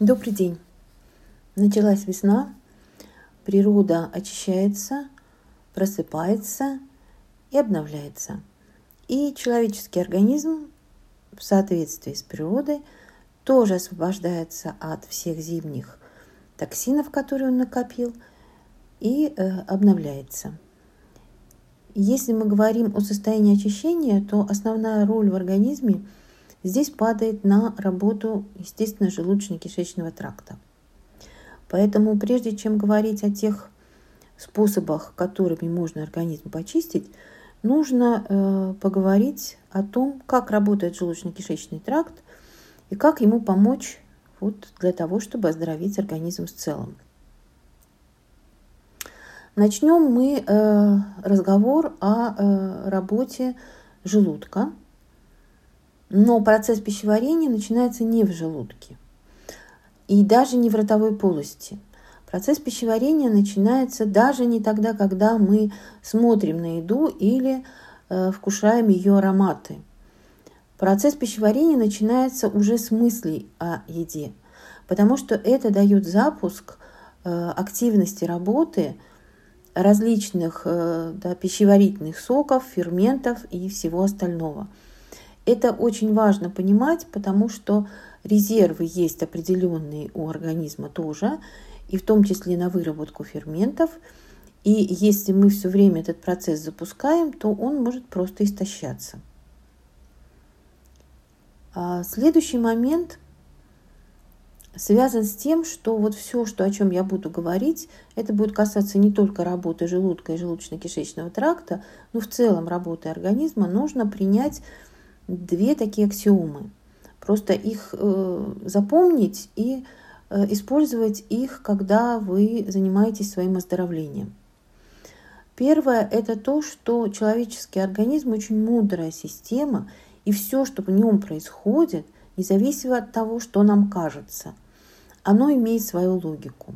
Добрый день. Началась весна, природа очищается, просыпается и обновляется. И человеческий организм в соответствии с природой тоже освобождается от всех зимних токсинов, которые он накопил, и э, обновляется. Если мы говорим о состоянии очищения, то основная роль в организме – здесь падает на работу, естественно, желудочно-кишечного тракта. Поэтому прежде чем говорить о тех способах, которыми можно организм почистить, нужно э, поговорить о том, как работает желудочно-кишечный тракт и как ему помочь вот, для того, чтобы оздоровить организм в целом. Начнем мы э, разговор о э, работе желудка – но процесс пищеварения начинается не в желудке и даже не в ротовой полости. Процесс пищеварения начинается даже не тогда, когда мы смотрим на еду или э, вкушаем ее ароматы. Процесс пищеварения начинается уже с мыслей о еде, потому что это дает запуск э, активности работы различных э, да, пищеварительных соков, ферментов и всего остального – это очень важно понимать, потому что резервы есть определенные у организма тоже, и в том числе на выработку ферментов. И если мы все время этот процесс запускаем, то он может просто истощаться. А следующий момент связан с тем, что вот все, что, о чем я буду говорить, это будет касаться не только работы желудка и желудочно-кишечного тракта, но в целом работы организма, нужно принять две такие аксиомы. Просто их э, запомнить и э, использовать их, когда вы занимаетесь своим оздоровлением. Первое – это то, что человеческий организм очень мудрая система, и все, что в нем происходит, независимо от того, что нам кажется, оно имеет свою логику.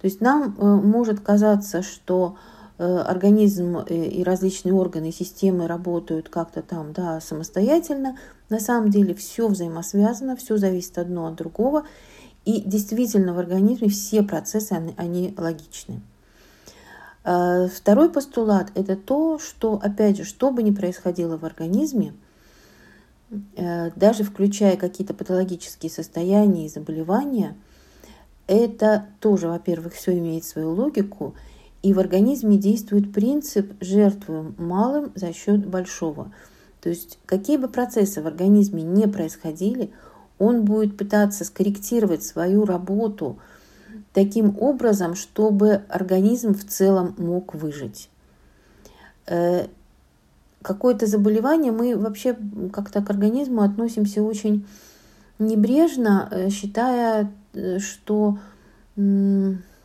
То есть нам э, может казаться, что Э, организм э, и различные органы и системы работают как-то там да, самостоятельно. На самом деле все взаимосвязано, все зависит одно от другого. И действительно в организме все процессы, они, они логичны. Э, второй постулат – это то, что, опять же, что бы ни происходило в организме, даже включая какие-то патологические состояния и заболевания, это тоже, во-первых, все имеет свою логику – и в организме действует принцип «жертвуем малым за счет большого». То есть какие бы процессы в организме не происходили, он будет пытаться скорректировать свою работу таким образом, чтобы организм в целом мог выжить. Э, какое-то заболевание мы вообще как-то к организму относимся очень небрежно, э, считая, э, что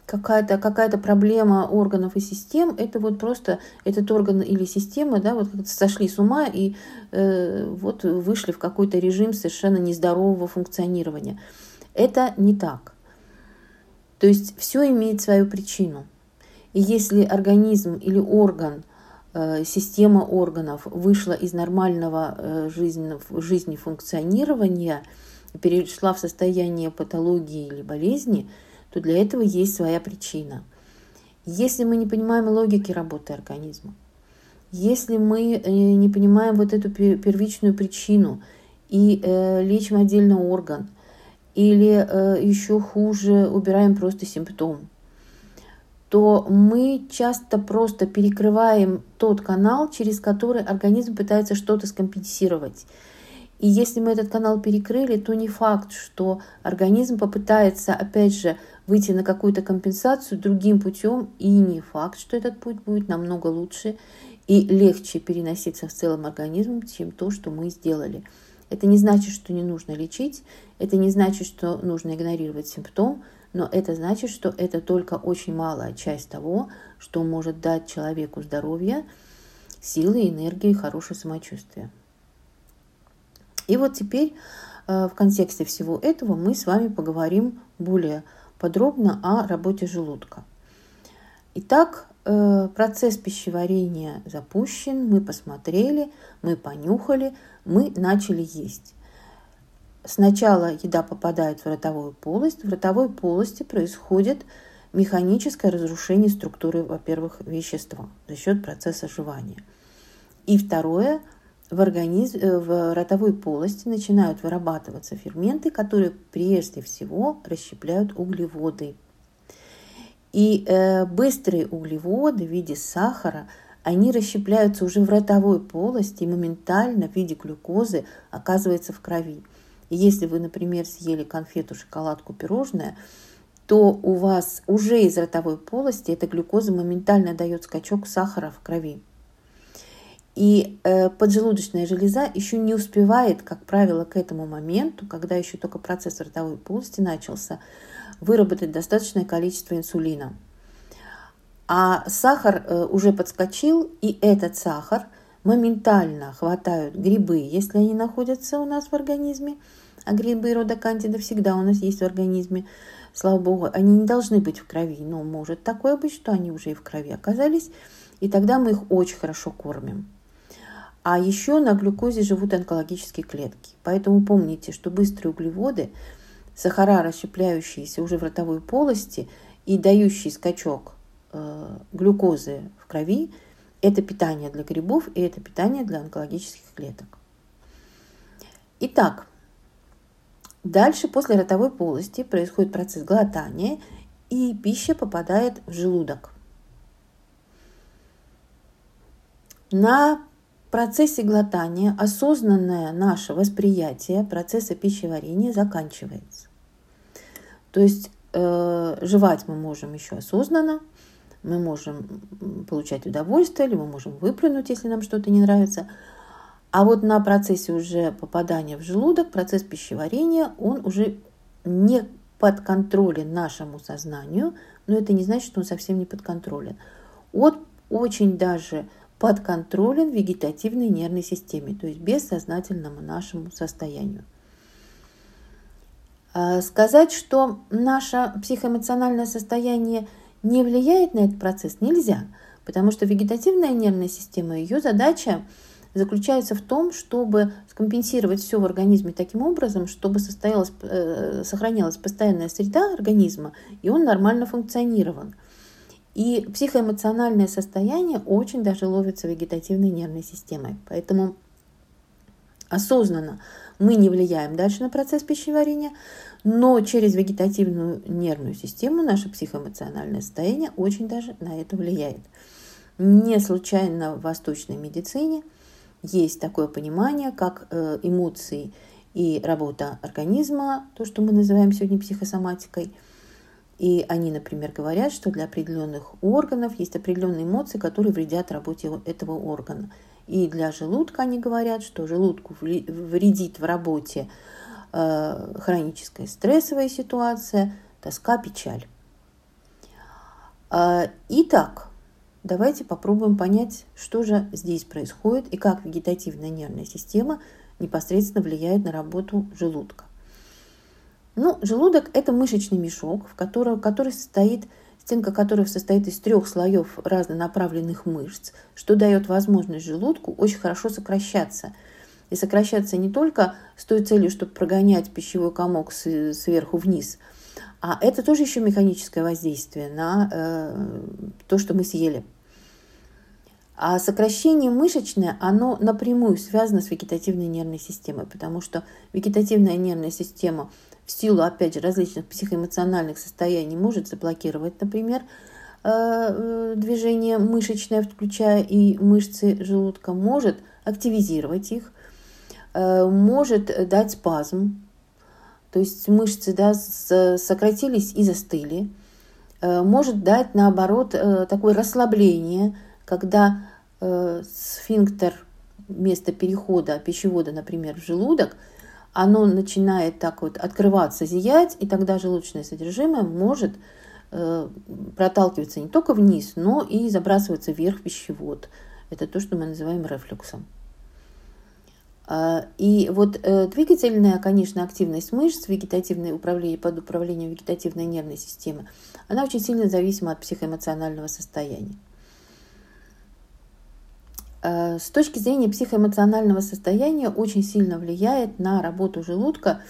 какая-то какая проблема органов и систем, это вот просто этот орган или система, да, вот сошли с ума и э, вот вышли в какой-то режим совершенно нездорового функционирования. Это не так. То есть все имеет свою причину. И если организм или орган, э, система органов вышла из нормального э, жизни, жизни функционирования, перешла в состояние патологии или болезни – то для этого есть своя причина. Если мы не понимаем логики работы организма, если мы э, не понимаем вот эту первичную причину и э, лечим отдельно орган, или э, еще хуже убираем просто симптом, то мы часто просто перекрываем тот канал, через который организм пытается что-то скомпенсировать. И если мы этот канал перекрыли, то не факт, что организм попытается, опять же, выйти на какую-то компенсацию другим путем, и не факт, что этот путь будет намного лучше и легче переноситься в целом организм, чем то, что мы сделали. Это не значит, что не нужно лечить, это не значит, что нужно игнорировать симптом, но это значит, что это только очень малая часть того, что может дать человеку здоровье, силы, энергию и хорошее самочувствие. И вот теперь э, в контексте всего этого мы с вами поговорим более подробно о работе желудка. Итак, э, процесс пищеварения запущен, мы посмотрели, мы понюхали, мы начали есть. сначала еда попадает в ротовую полость, в ротовой полости происходит механическое разрушение структуры, во-первых, вещества за счет процесса жевания. И второе, в, организм, э, в ротовой полости начинают вырабатываться ферменты, которые прежде всего расщепляют углеводы. И э, быстрые углеводы в виде сахара, они расщепляются уже в ротовой полости и моментально в виде глюкозы оказываются в крови. И если вы, например, съели конфету, шоколадку, пирожное, то у вас уже из ротовой полости эта глюкоза моментально дает скачок сахара в крови. И э, поджелудочная железа еще не успевает, как правило, к этому моменту, когда еще только процесс ротовой полости начался, выработать достаточное количество инсулина. А сахар э, уже подскочил, и этот сахар моментально хватают грибы, если они находятся у нас в организме. А грибы рода кандида всегда у нас есть в организме. Слава богу, они не должны быть в крови, но может такое быть, что они уже и в крови оказались, и тогда мы их очень хорошо кормим. А еще на глюкозе живут онкологические клетки. Поэтому помните, что быстрые углеводы, сахара, расщепляющиеся уже в ротовой полости и дающий скачок э, глюкозы в крови, это питание для грибов и это питание для онкологических клеток. Итак, дальше после ротовой полости происходит процесс глотания, и пища попадает в желудок. На процессе глотания осознанное наше восприятие процесса пищеварения заканчивается. То есть э, жевать мы можем еще осознанно, мы можем получать удовольствие, или мы можем выплюнуть, если нам что-то не нравится. А вот на процессе уже попадания в желудок, процесс пищеварения, он уже не подконтролен нашему сознанию, но это не значит, что он совсем не подконтролен. Он очень даже подконтролен вегетативной нервной системе, то есть бессознательному нашему состоянию. А сказать, что наше психоэмоциональное состояние не влияет на этот процесс, нельзя, потому что вегетативная нервная система, ее задача заключается в том, чтобы скомпенсировать все в организме таким образом, чтобы состоялась, э, сохранялась постоянная среда организма, и он нормально функционировал. И психоэмоциональное состояние очень даже ловится вегетативной нервной системой. Поэтому осознанно мы не влияем дальше на процесс пищеварения, но через вегетативную нервную систему наше психоэмоциональное состояние очень даже на это влияет. Не случайно в восточной медицине есть такое понимание, как э, эмоции и работа организма, то, что мы называем сегодня психосоматикой – и они, например, говорят, что для определенных органов есть определенные эмоции, которые вредят работе этого органа. И для желудка они говорят, что желудку вредит в работе э, хроническая стрессовая ситуация, тоска, печаль. Э, итак, давайте попробуем понять, что же здесь происходит и как вегетативная нервная система непосредственно влияет на работу желудка. Ну, желудок – это мышечный мешок, в котором, который состоит, стенка которого состоит из трех слоев разнонаправленных мышц, что дает возможность желудку очень хорошо сокращаться. И сокращаться не только с той целью, чтобы прогонять пищевой комок сверху вниз, а это тоже еще механическое воздействие на э, то, что мы съели. А сокращение мышечное, оно напрямую связано с вегетативной нервной системой, потому что вегетативная нервная система в силу, опять же, различных психоэмоциональных состояний может заблокировать, например, э, э, движение мышечное, включая и мышцы желудка, может активизировать их, э, может дать спазм, то есть мышцы да, сократились и застыли, может дать, наоборот, такое расслабление, когда сфинктер место перехода пищевода, например, в желудок – оно начинает так вот открываться, зиять, и тогда желудочное содержимое может э, проталкиваться не только вниз, но и забрасываться вверх в пищевод. Это то, что мы называем рефлюксом. А, и вот э, двигательная, конечно, активность мышц, вегетативное управление под управлением вегетативной нервной системы, она очень сильно зависима от психоэмоционального состояния. Э, с точки зрения психоэмоционального состояния очень сильно влияет на работу желудка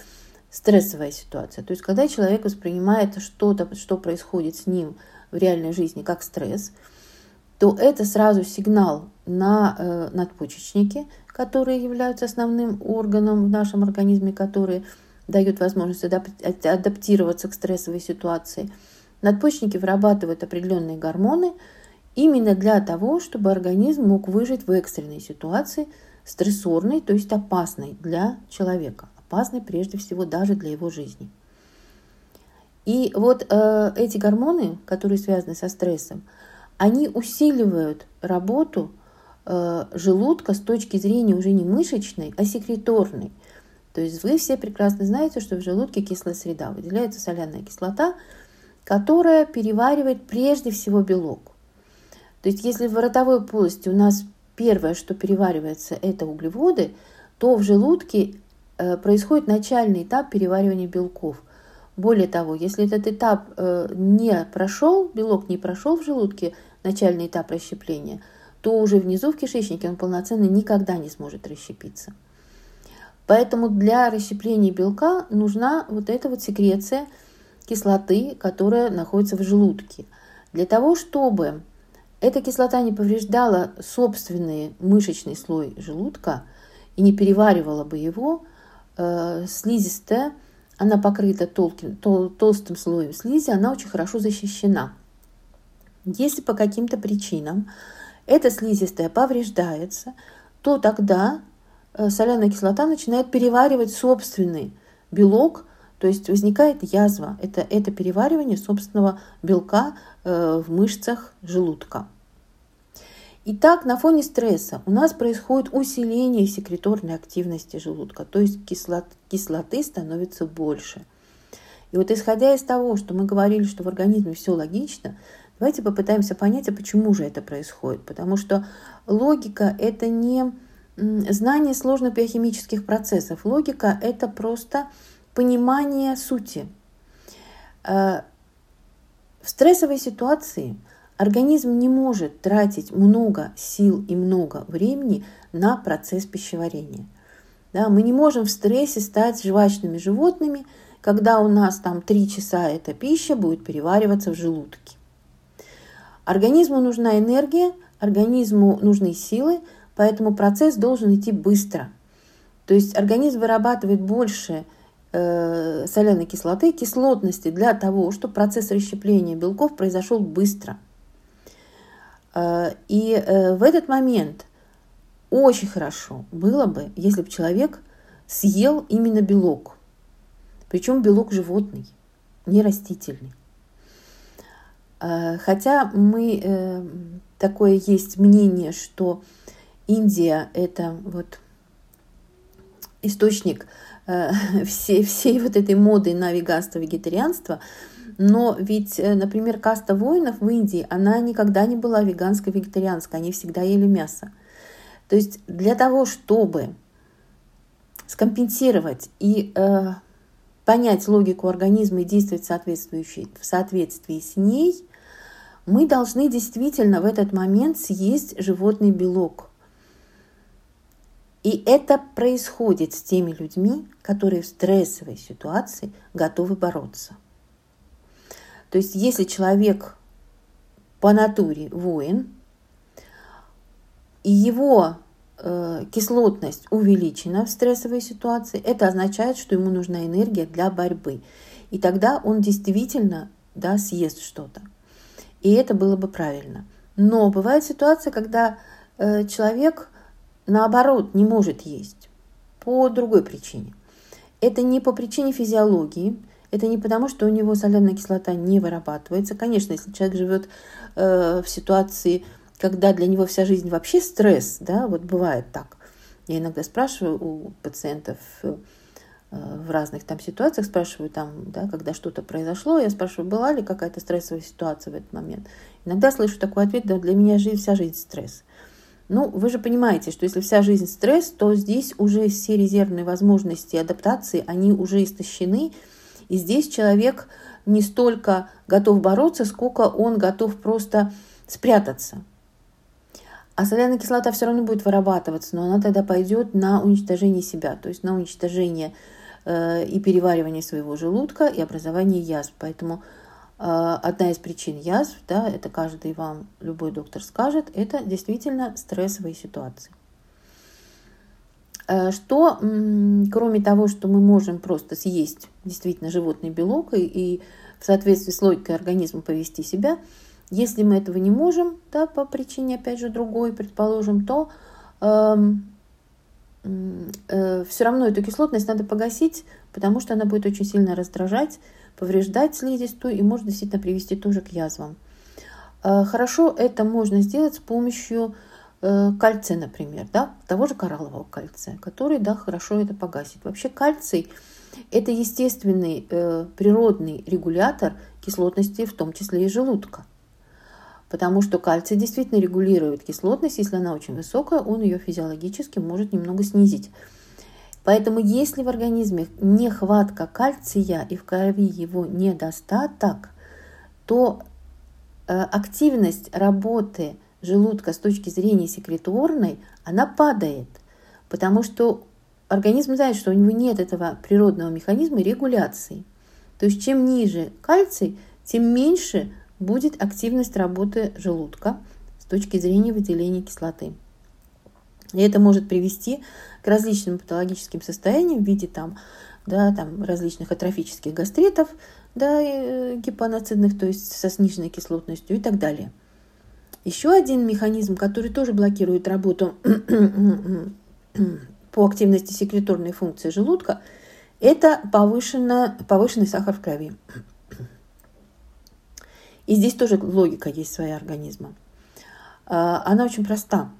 стрессовая ситуация. То есть, когда человек воспринимает что-то, что происходит с ним в реальной жизни, как стресс, то это сразу сигнал на э, надпочечники, которые являются основным органом в нашем организме, который дает возможность адаптироваться к стрессовой ситуации. Надпочечники вырабатывают определенные гормоны именно для того, чтобы организм мог выжить в экстренной ситуации, стрессорной, то есть опасной для человека опасной прежде всего даже для его жизни. И вот э, эти гормоны, которые связаны со стрессом, они усиливают работу э, желудка с точки зрения уже не мышечной, а секреторной. То есть вы все прекрасно знаете, что в желудке кислая среда, выделяется соляная кислота, которая переваривает прежде всего белок. То есть если в ротовой полости у нас первое, что переваривается, это углеводы, то в желудке Э, происходит начальный этап переваривания белков. Более того, если этот этап э, не прошел, белок не прошел в желудке, начальный этап расщепления, то уже внизу в кишечнике он полноценно никогда не сможет расщепиться. Поэтому для расщепления белка нужна вот эта вот секреция кислоты, которая находится в желудке. Для того, чтобы эта кислота не повреждала собственный мышечный слой желудка и не переваривала бы его, э, слизистая, она покрыта толким, тол, толстым слоем слизи, она очень хорошо защищена. Если по каким-то причинам эта слизистая повреждается, то тогда э, соляная кислота начинает переваривать собственный белок, то есть возникает язва. Это, это переваривание собственного белка э, в мышцах желудка. Итак, на фоне стресса у нас происходит усиление секреторной активности желудка, то есть кислот, кислоты становится больше. И вот исходя из того, что мы говорили, что в организме все логично, давайте попытаемся понять, а почему же это происходит. Потому что логика – это не знание сложных биохимических процессов. Логика – это просто понимание сути. Э, в стрессовой ситуации – Организм не может тратить много сил и много времени на процесс пищеварения. Да, мы не можем в стрессе стать жвачными животными, когда у нас там 3 часа эта пища будет перевариваться в желудке. Организму нужна энергия, организму нужны силы, поэтому процесс должен идти быстро. То есть организм вырабатывает больше соляной кислоты, кислотности для того, чтобы процесс расщепления белков произошел быстро – Э, и э, в этот момент очень хорошо было бы, если бы человек съел именно белок. Причем белок животный, не растительный. Э, хотя мы, такое есть мнение, что Индия – это вот источник всей, всей вот этой моды на веганство, вегетарианство – но ведь, э, например, каста воинов в Индии, она никогда не была веганской, вегетарианской, они всегда ели мясо. То есть для того, чтобы скомпенсировать и э, понять логику организма и действовать соответствующей, в соответствии с ней, мы должны действительно в этот момент съесть животный белок. И это происходит с теми людьми, которые в стрессовой ситуации готовы бороться. То есть если человек по натуре воин, и его э, кислотность увеличена в стрессовой ситуации, это означает, что ему нужна энергия для борьбы. И тогда он действительно да, съест что-то. И это было бы правильно. Но бывает ситуация, когда э, человек наоборот не может есть по другой причине. Это не по причине физиологии, это не потому, что у него соляная кислота не вырабатывается. Конечно, если человек живет э, в ситуации, когда для него вся жизнь вообще стресс, да, вот бывает так. Я иногда спрашиваю у пациентов э, в разных там ситуациях, спрашиваю там, да, когда что-то произошло, я спрашиваю, была ли какая-то стрессовая ситуация в этот момент. Иногда слышу такой ответ, да, для меня жизнь, вся жизнь стресс. Ну, вы же понимаете, что если вся жизнь стресс, то здесь уже все резервные возможности адаптации, они уже истощены, и здесь человек не столько готов бороться, сколько он готов просто спрятаться. А соляная кислота все равно будет вырабатываться, но она тогда пойдет на уничтожение себя, то есть на уничтожение э, и переваривание своего желудка, и образование язв. Поэтому одна из причин язв, да, это каждый вам, любой доктор скажет, это действительно стрессовые ситуации. Э, что, кроме того, что мы можем просто съесть действительно животный белок и, и в соответствии с логикой организма повести себя, если мы этого не можем, да, по причине, опять же, другой, предположим, то э, э, все равно эту кислотность надо погасить, потому что она будет очень сильно раздражать, повреждать слизистую и может действительно привести тоже к язвам. Э, хорошо это можно сделать с помощью Э, кальция, например, да, того же кораллового кальция, который, да, хорошо это погасит. Вообще кальций – это естественный э, природный регулятор кислотности, в том числе и желудка. Потому что кальций действительно регулирует кислотность, если она очень высокая, он ее физиологически может немного снизить. Поэтому если в организме нехватка кальция и в крови его недостаток, то э, активность работы желудка с точки зрения секреторной, она падает, потому что организм знает, что у него нет этого природного механизма регуляции. То есть чем ниже кальций, тем меньше будет активность работы желудка с точки зрения выделения кислоты. И это может привести к различным патологическим состояниям в виде там, да, там, различных атрофических гастритов, да, э, гипоноцидных, то есть со сниженной кислотностью и так далее – еще один механизм, который тоже блокирует работу по активности секреторной функции желудка, это повышенный сахар в крови. И здесь тоже логика есть своя организма. А, она очень проста.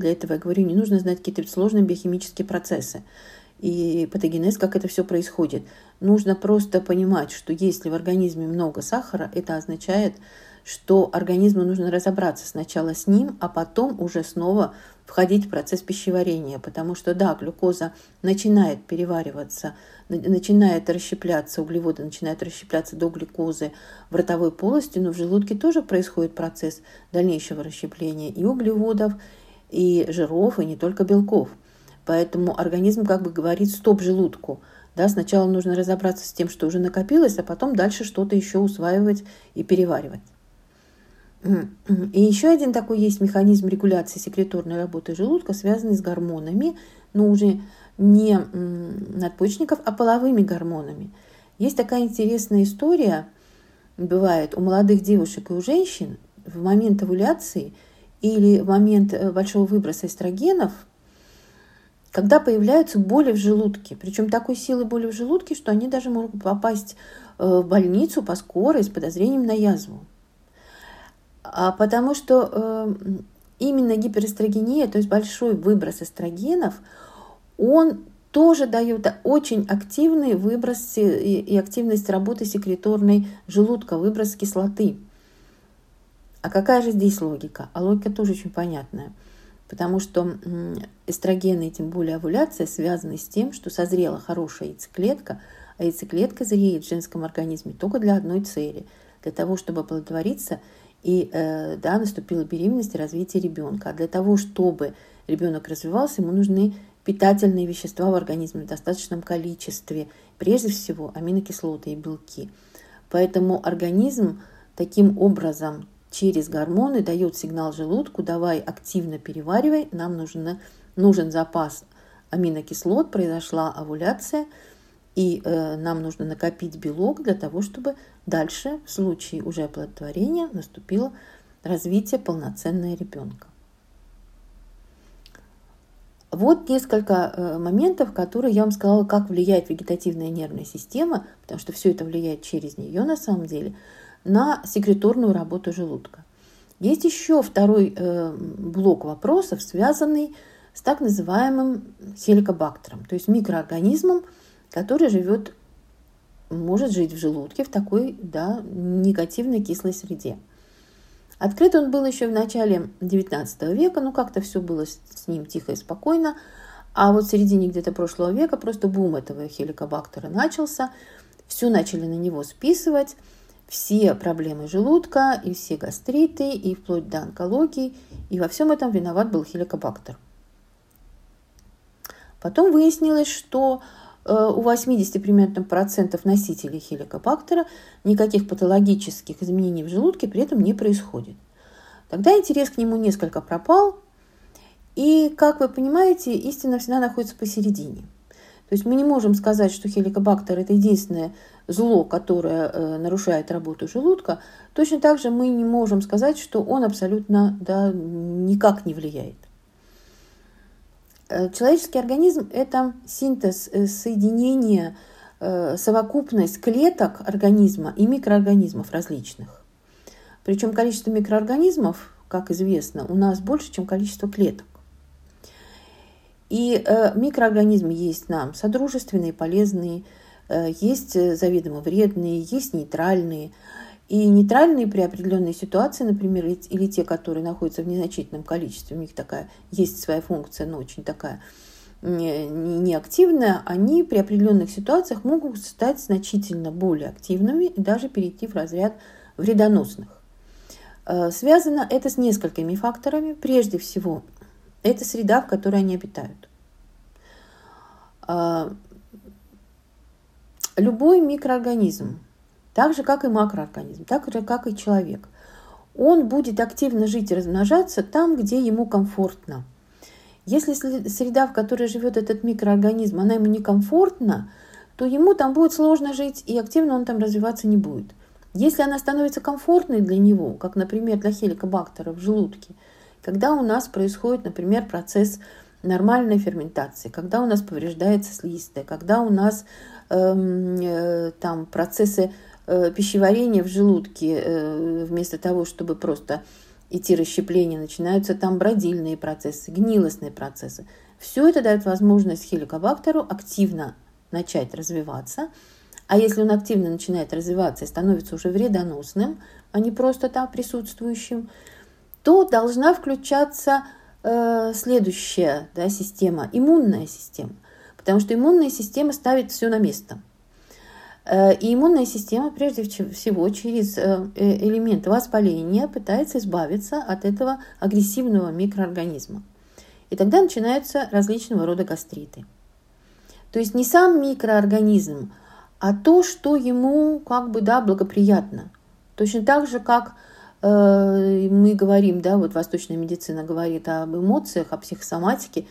Для этого я говорю, не нужно знать какие-то сложные биохимические процессы и патогенез, как это все происходит. Нужно просто понимать, что если в организме много сахара, это означает, что организму нужно разобраться сначала с ним, а потом уже снова входить в процесс пищеварения, потому что, да, глюкоза начинает перевариваться, начинает расщепляться, углеводы начинают расщепляться до глюкозы в ротовой полости, но в желудке тоже происходит процесс дальнейшего расщепления и углеводов, и жиров, и не только белков. Поэтому организм как бы говорит «стоп желудку», да, сначала нужно разобраться с тем, что уже накопилось, а потом дальше что-то еще усваивать и переваривать. И еще один такой есть механизм регуляции секреторной работы желудка, связанный с гормонами, но уже не надпочечников, а половыми гормонами. Есть такая интересная история, бывает у молодых девушек и у женщин в момент овуляции или в момент э, большого выброса эстрогенов, когда появляются боли в желудке. Причем такой силы боли в желудке, что они даже могут попасть э, в больницу по скорой с подозрением на язву. А потому что э, именно гиперэстрогения, то есть большой выброс эстрогенов, он тоже дает очень активный выброс и активность работы секреторной желудка, выброс кислоты. А какая же здесь логика? А логика тоже очень понятная. Потому что эстрогены, и тем более овуляция, связаны с тем, что созрела хорошая яйцеклетка, а яйцеклетка зреет в женском организме только для одной цели – для того, чтобы оплодотвориться и э, да, наступила беременность и развитие ребенка. А для того, чтобы ребенок развивался, ему нужны питательные вещества в организме в достаточном количестве, прежде всего аминокислоты и белки. Поэтому организм таким образом через гормоны дает сигнал желудку, давай активно переваривай, нам нужен, нужен запас аминокислот, произошла овуляция – и э, нам нужно накопить белок для того, чтобы дальше, в случае уже оплодотворения, наступило развитие полноценного ребенка. Вот несколько э, моментов, которые я вам сказала, как влияет вегетативная нервная система, потому что все это влияет через нее на самом деле, на секреторную работу желудка. Есть еще второй э, блок вопросов, связанный с так называемым хеликобактером, то есть микроорганизмом, который живет, может жить в желудке в такой да, негативной кислой среде. Открыт он был еще в начале XIX века, но как-то все было с ним тихо и спокойно. А вот в середине где-то прошлого века просто бум этого хеликобактера начался. Все начали на него списывать. Все проблемы желудка, и все гастриты, и вплоть до онкологии. И во всем этом виноват был хеликобактер. Потом выяснилось, что у 80 примерно процентов носителей хеликобактера никаких патологических изменений в желудке при этом не происходит. Тогда интерес к нему несколько пропал, и, как вы понимаете, истина всегда находится посередине. То есть мы не можем сказать, что хеликобактер – это единственное зло, которое э, нарушает работу желудка. Точно так же мы не можем сказать, что он абсолютно да, никак не влияет. Э, человеческий организм – это синтез, э, соединение, совокупность клеток организма и микроорганизмов различных. Причем количество микроорганизмов, как известно, у нас больше, чем количество клеток. И микроорганизмы есть нам содружественные, полезные, есть заведомо вредные, есть нейтральные – и нейтральные при определенной ситуации, например, или те, которые находятся в незначительном количестве, у них такая есть своя функция, но очень такая неактивная, они при определенных ситуациях могут стать значительно более активными и даже перейти в разряд вредоносных. Э, связано это с несколькими факторами. Прежде всего, это среда, в которой они обитают. Любой микроорганизм, так же, как и макроорганизм, так же, как и человек. Он будет активно жить и размножаться там, где ему комфортно. Если среда, в которой живет этот микроорганизм, она ему некомфортна, то ему там будет сложно жить, и активно он там развиваться не будет. Если она становится комфортной для него, как, например, для хеликобактера в желудке, когда у нас происходит, например, процесс нормальной ферментации, когда у нас повреждается слизистая, когда у нас там процессы Э, пищеварение в желудке, э, вместо того, чтобы просто идти расщепление, начинаются там бродильные процессы, гнилостные процессы. Все это дает возможность хеликобактеру активно начать развиваться. А если он активно начинает развиваться и становится уже вредоносным, а не просто там присутствующим, то должна включаться э, следующая да, система, иммунная система. Потому что иммунная система ставит все на место – Э, и иммунная система, прежде всего, через э, э, элементы воспаления пытается избавиться от этого агрессивного микроорганизма. И тогда начинаются различного рода гастриты. То есть не сам микроорганизм, а то, что ему как бы да, благоприятно. Точно так же, как э, мы говорим, да, вот восточная медицина говорит об эмоциях, о психосоматике,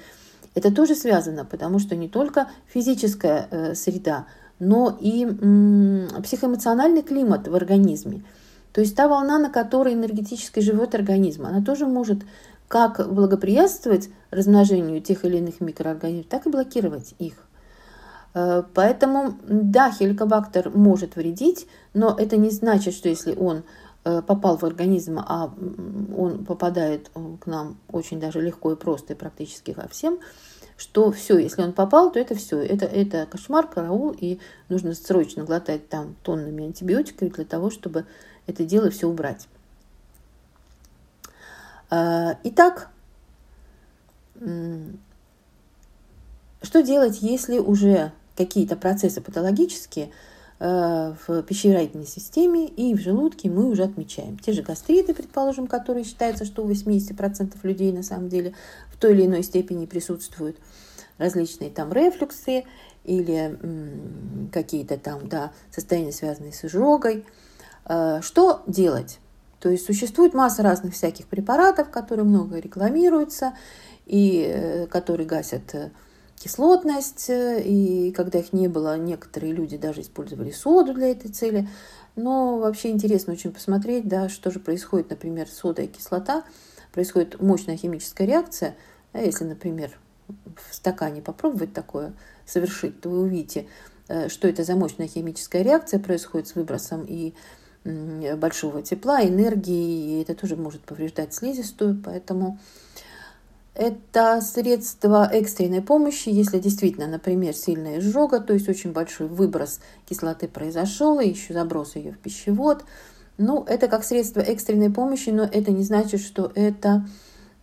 это тоже связано, потому что не только физическая э, среда, но и психоэмоциональный климат в организме. То есть та волна, на которой энергетически живет организм, она тоже может как благоприятствовать размножению тех или иных микроорганизмов, так и блокировать их. Э, поэтому, да, хеликобактер может вредить, но это не значит, что если он попал в организм, а он попадает э, к нам очень даже легко и просто, и практически ко всем, что все, если он попал, то это все, это, это кошмар, караул, и нужно срочно глотать там тоннами антибиотиков для того, чтобы это дело все убрать. А, итак, что делать, если уже какие-то процессы патологические – Э, в пищеварительной системе и в желудке мы уже отмечаем. Те же гастриты, предположим, которые считается, что у 80% людей на самом деле в той или иной степени присутствуют. Различные там рефлюксы или какие-то там да, состояния, связанные с изжогой. Э, что делать? То есть существует масса разных всяких препаратов, которые много рекламируются и э, которые гасят кислотность, э, и когда их не было, некоторые люди даже использовали соду для этой цели. Но вообще интересно очень посмотреть, да, что же происходит, например, сода и кислота. Происходит мощная химическая реакция. А если, например, в стакане попробовать такое совершить, то вы увидите, э, что это за мощная химическая реакция происходит с выбросом и большого тепла, энергии, и это тоже может повреждать слизистую, поэтому это средство экстренной помощи, если действительно, например, сильная изжога, то есть очень большой выброс кислоты произошел, и еще заброс ее в пищевод. Ну, это как средство экстренной помощи, но это не значит, что это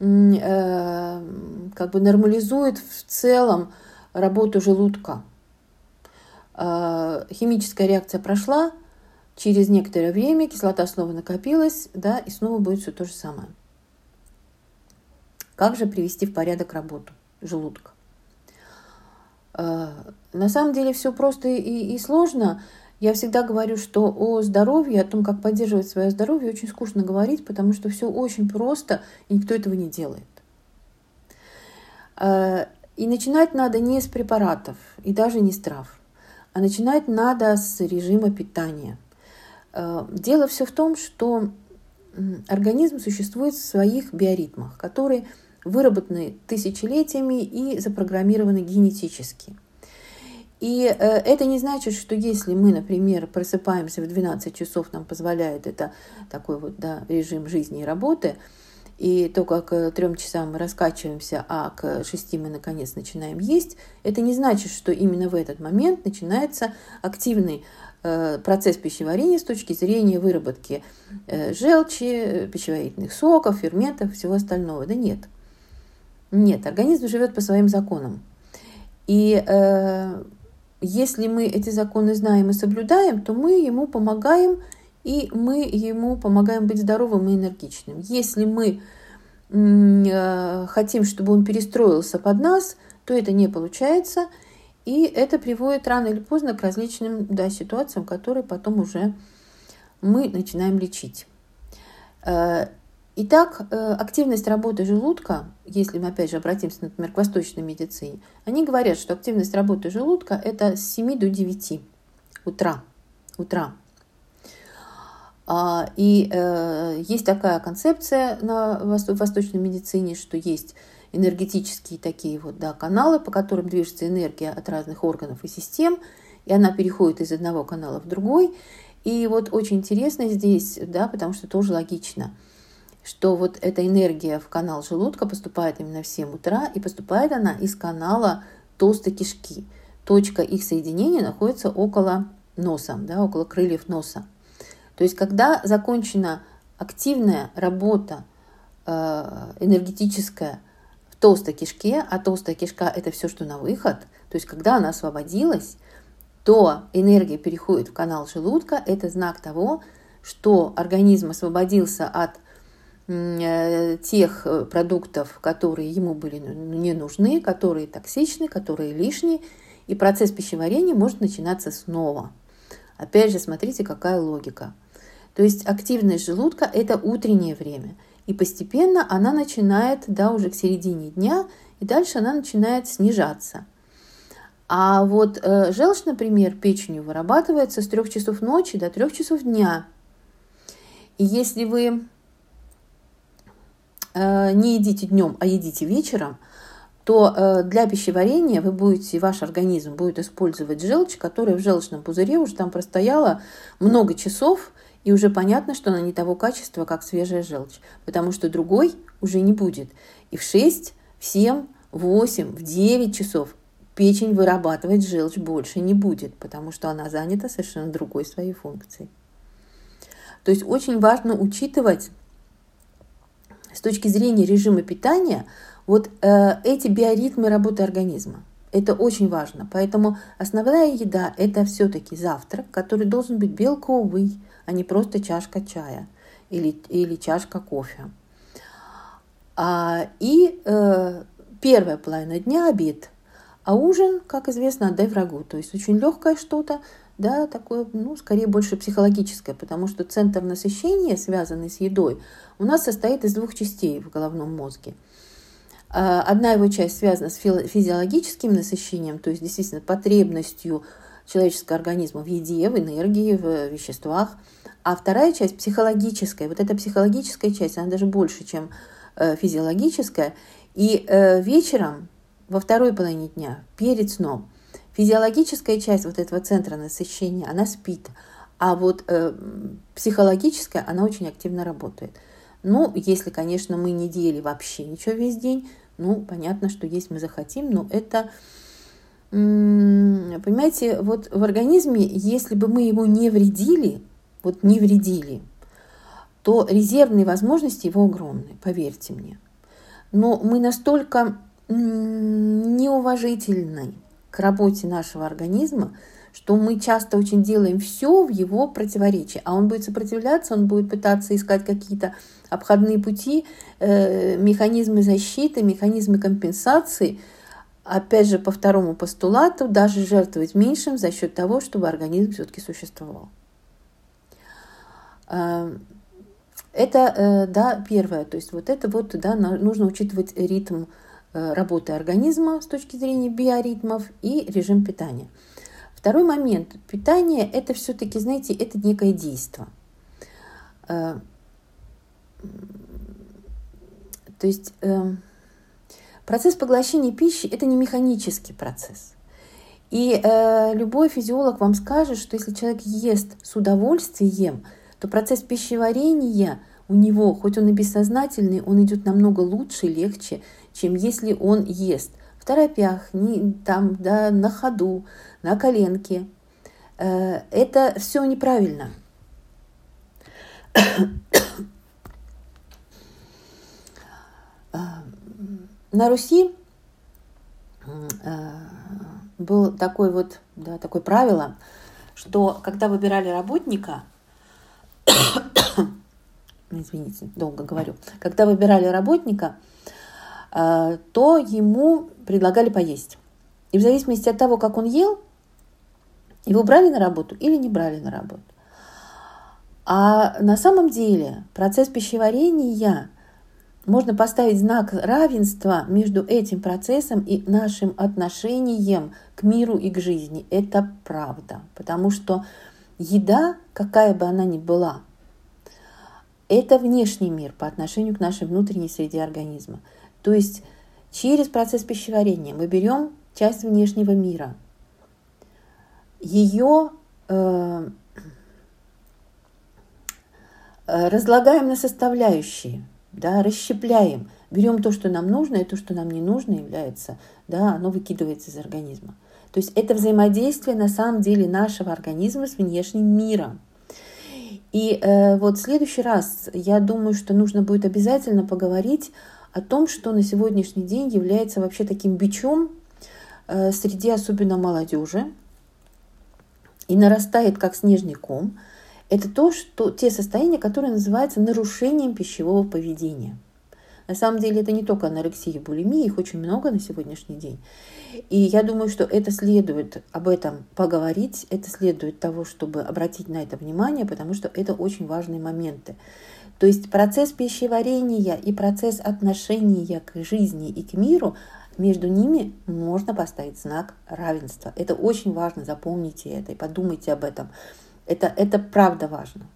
э, как бы нормализует в целом работу желудка. Э, химическая реакция прошла, через некоторое время кислота снова накопилась, да, и снова будет все то же самое. Как же привести в порядок работу желудка? На самом деле все просто и, и сложно. Я всегда говорю, что о здоровье, о том, как поддерживать свое здоровье, очень скучно говорить, потому что все очень просто, и никто этого не делает. Э, и начинать надо не с препаратов и даже не с трав, а начинать надо с режима питания. Э, дело все в том, что организм существует в своих биоритмах, которые выработаны тысячелетиями и запрограммированы генетически – и э, это не значит, что если мы, например, просыпаемся в 12 часов, нам позволяет это такой вот да, режим жизни и работы, и только к трем часам мы раскачиваемся, а к шести мы наконец начинаем есть, это не значит, что именно в этот момент начинается активный э, процесс пищеварения с точки зрения выработки э, желчи, пищеварительных соков, ферментов, всего остального. Да нет. Нет, организм живет по своим законам. И если мы эти законы знаем и соблюдаем, то мы ему помогаем, и мы ему помогаем быть здоровым и энергичным. Если мы э, хотим, чтобы он перестроился под нас, то это не получается, и это приводит рано или поздно к различным да, ситуациям, которые потом уже мы начинаем лечить. Итак, э, активность работы желудка, если мы опять же обратимся, например, к восточной медицине, они говорят, что активность работы желудка – это с 7 до 9 утра. утра. А, и э, есть такая концепция на восточной медицине, что есть энергетические такие вот да, каналы, по которым движется энергия от разных органов и систем, и она переходит из одного канала в другой. И вот очень интересно здесь, да, потому что тоже логично – что вот эта энергия в канал желудка поступает именно в 7 утра, и поступает она из канала толстой кишки. Точка их соединения находится около носа, да, около крыльев носа. То есть, когда закончена активная работа э, энергетическая в толстой кишке, а толстая кишка – это все, что на выход, то есть, когда она освободилась, то энергия переходит в канал желудка, это знак того, что организм освободился от тех э, продуктов, которые ему были не нужны, которые токсичны, которые лишние, и процесс пищеварения может начинаться снова. Опять же, смотрите, какая логика. То есть активность желудка – это утреннее время. И постепенно она начинает, да, уже к середине дня, и дальше она начинает снижаться. А вот э, желчь, например, печенью вырабатывается с 3 часов ночи до 3 часов дня. И если вы Э, не едите днем, а едите вечером, то э, для пищеварения вы будете, ваш организм будет использовать желчь, которая в желчном пузыре уже там простояла много часов, и уже понятно, что она не того качества, как свежая желчь, потому что другой уже не будет. И в 6, в 7, в 8, в 9 часов печень вырабатывать желчь больше не будет, потому что она занята совершенно другой своей функцией. То есть очень важно учитывать с точки зрения режима питания, вот э, эти биоритмы работы организма. Это очень важно. Поэтому основная еда – это все-таки завтрак, который должен быть белковый, а не просто чашка чая или, или чашка кофе. А, и э, первая половина дня – обед. А ужин, как известно, отдай врагу. То есть очень легкое что-то, да, такое, ну, скорее больше психологическое, потому что центр насыщения, связанный с едой, у нас состоит из двух частей в головном мозге. А, одна его часть связана с физиологическим насыщением, то есть действительно потребностью человеческого организма в еде, в энергии, в веществах. А вторая часть психологическая. Вот эта психологическая часть, она даже больше, чем э, физиологическая. И э, вечером, во второй половине дня, перед сном – Физиологическая часть вот этого центра насыщения, она спит, а вот э, психологическая, она очень активно работает. Ну, если, конечно, мы не делали вообще ничего весь день, ну, понятно, что есть мы захотим, но это, понимаете, вот в организме, если бы мы его не вредили, вот не вредили, то резервные возможности его огромны, поверьте мне. Но мы настолько неуважительны к работе нашего организма, что мы часто очень делаем все в его противоречии, а он будет сопротивляться, он будет пытаться искать какие-то обходные пути, э, механизмы защиты, механизмы компенсации, опять же, по второму постулату, даже жертвовать меньшим за счет того, чтобы организм все-таки существовал. Эм, это, э, да, первое. То есть вот это вот, да, нужно учитывать ритм э, работы организма с точки зрения биоритмов и режим питания. Второй момент. Питание – это все-таки, знаете, это некое действие. Э, то есть процесс поглощения пищи – это не механический процесс. И э, любой физиолог вам скажет, что если человек ест с удовольствием – то процесс пищеварения у него, хоть он и бессознательный, он идет намного лучше, легче, чем если он ест в торопях, не, там, да, на ходу, на коленке. Э, это все неправильно. На Руси э, был такой вот, да, такое правило, что когда выбирали работника – извините, долго говорю, когда выбирали работника, э, то ему предлагали поесть. И в зависимости от того, как он ел, его брали на работу или не брали на работу. А на самом деле процесс пищеварения можно поставить знак равенства между этим процессом и нашим отношением к миру и к жизни. Это правда. Потому что еда, какая бы она ни была, это внешний мир по отношению к нашей внутренней среде организма. То есть через процесс пищеварения мы берем часть внешнего мира, ее э, э, разлагаем на составляющие, да, расщепляем, берем то, что нам нужно, и то, что нам не нужно, является, да, оно выкидывается из организма. То есть это взаимодействие на самом деле нашего организма с внешним миром. И э, вот в следующий раз я думаю, что нужно будет обязательно поговорить о том, что на сегодняшний день является вообще таким бичом э, среди особенно молодежи и нарастает как снежный ком. Это то, что те состояния, которые называются нарушением пищевого поведения. На самом деле это не только анорексия и булимия, их очень много на сегодняшний день. И я думаю, что это следует об этом поговорить, это следует того, чтобы обратить на это внимание, потому что это очень важные моменты. То есть процесс пищеварения и процесс отношения к жизни и к миру, между ними можно поставить знак равенства. Это очень важно, запомните это и подумайте об этом. Это, это правда важно.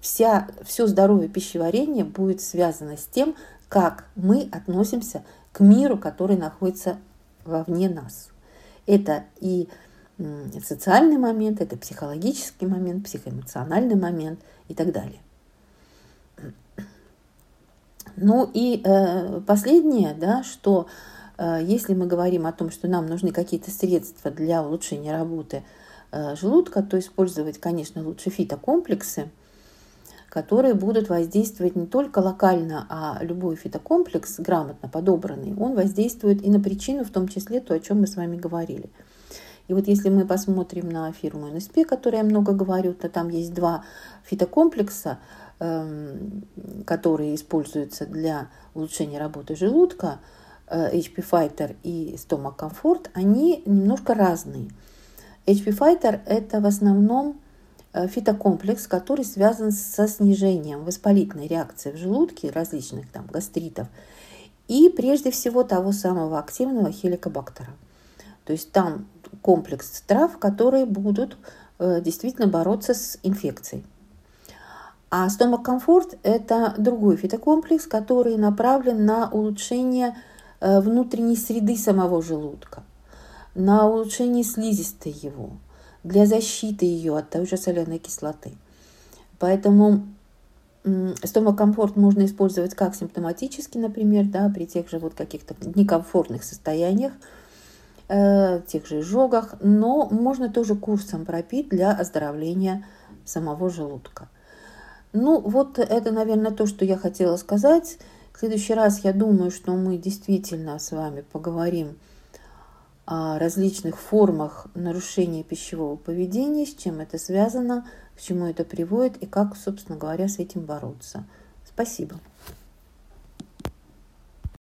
Вся, все здоровье пищеварения будет связано с тем, как мы относимся к миру, который находится вовне нас. Это и социальный момент, это психологический момент, психоэмоциональный момент и так далее. Ну и э, последнее, да, что э, если мы говорим о том, что нам нужны какие-то средства для улучшения работы э, желудка, то использовать, конечно, лучше фитокомплексы – которые будут воздействовать не только локально, а любой фитокомплекс, грамотно подобранный, он воздействует и на причину, в том числе то, о чем мы с вами говорили. И вот если мы посмотрим на фирму NSP, о которой я много говорю, то там есть два фитокомплекса, эм, которые используются для улучшения работы желудка, э, HP Fighter и Stomach Comfort, они немножко разные. HP Fighter – это в основном Э, фитокомплекс, который связан со снижением воспалительной реакции в желудке различных там гастритов и прежде всего того самого активного хеликобактера. То есть там комплекс трав, которые будут э, действительно бороться с инфекцией. А стомакомфорт – это другой фитокомплекс, который направлен на улучшение э, внутренней среды самого желудка, на улучшение слизистой его – для защиты ее от той же соляной кислоты. Поэтому стомакомфорт можно использовать как симптоматически, например, да, при тех же вот каких-то некомфортных состояниях, э, тех же изжогах, но можно тоже курсом пропить для оздоровления самого желудка. Ну, вот это, наверное, то, что я хотела сказать. В следующий раз я думаю, что мы действительно с вами поговорим различных формах нарушения пищевого поведения, с чем это связано, к чему это приводит и как, собственно говоря, с этим бороться. Спасибо.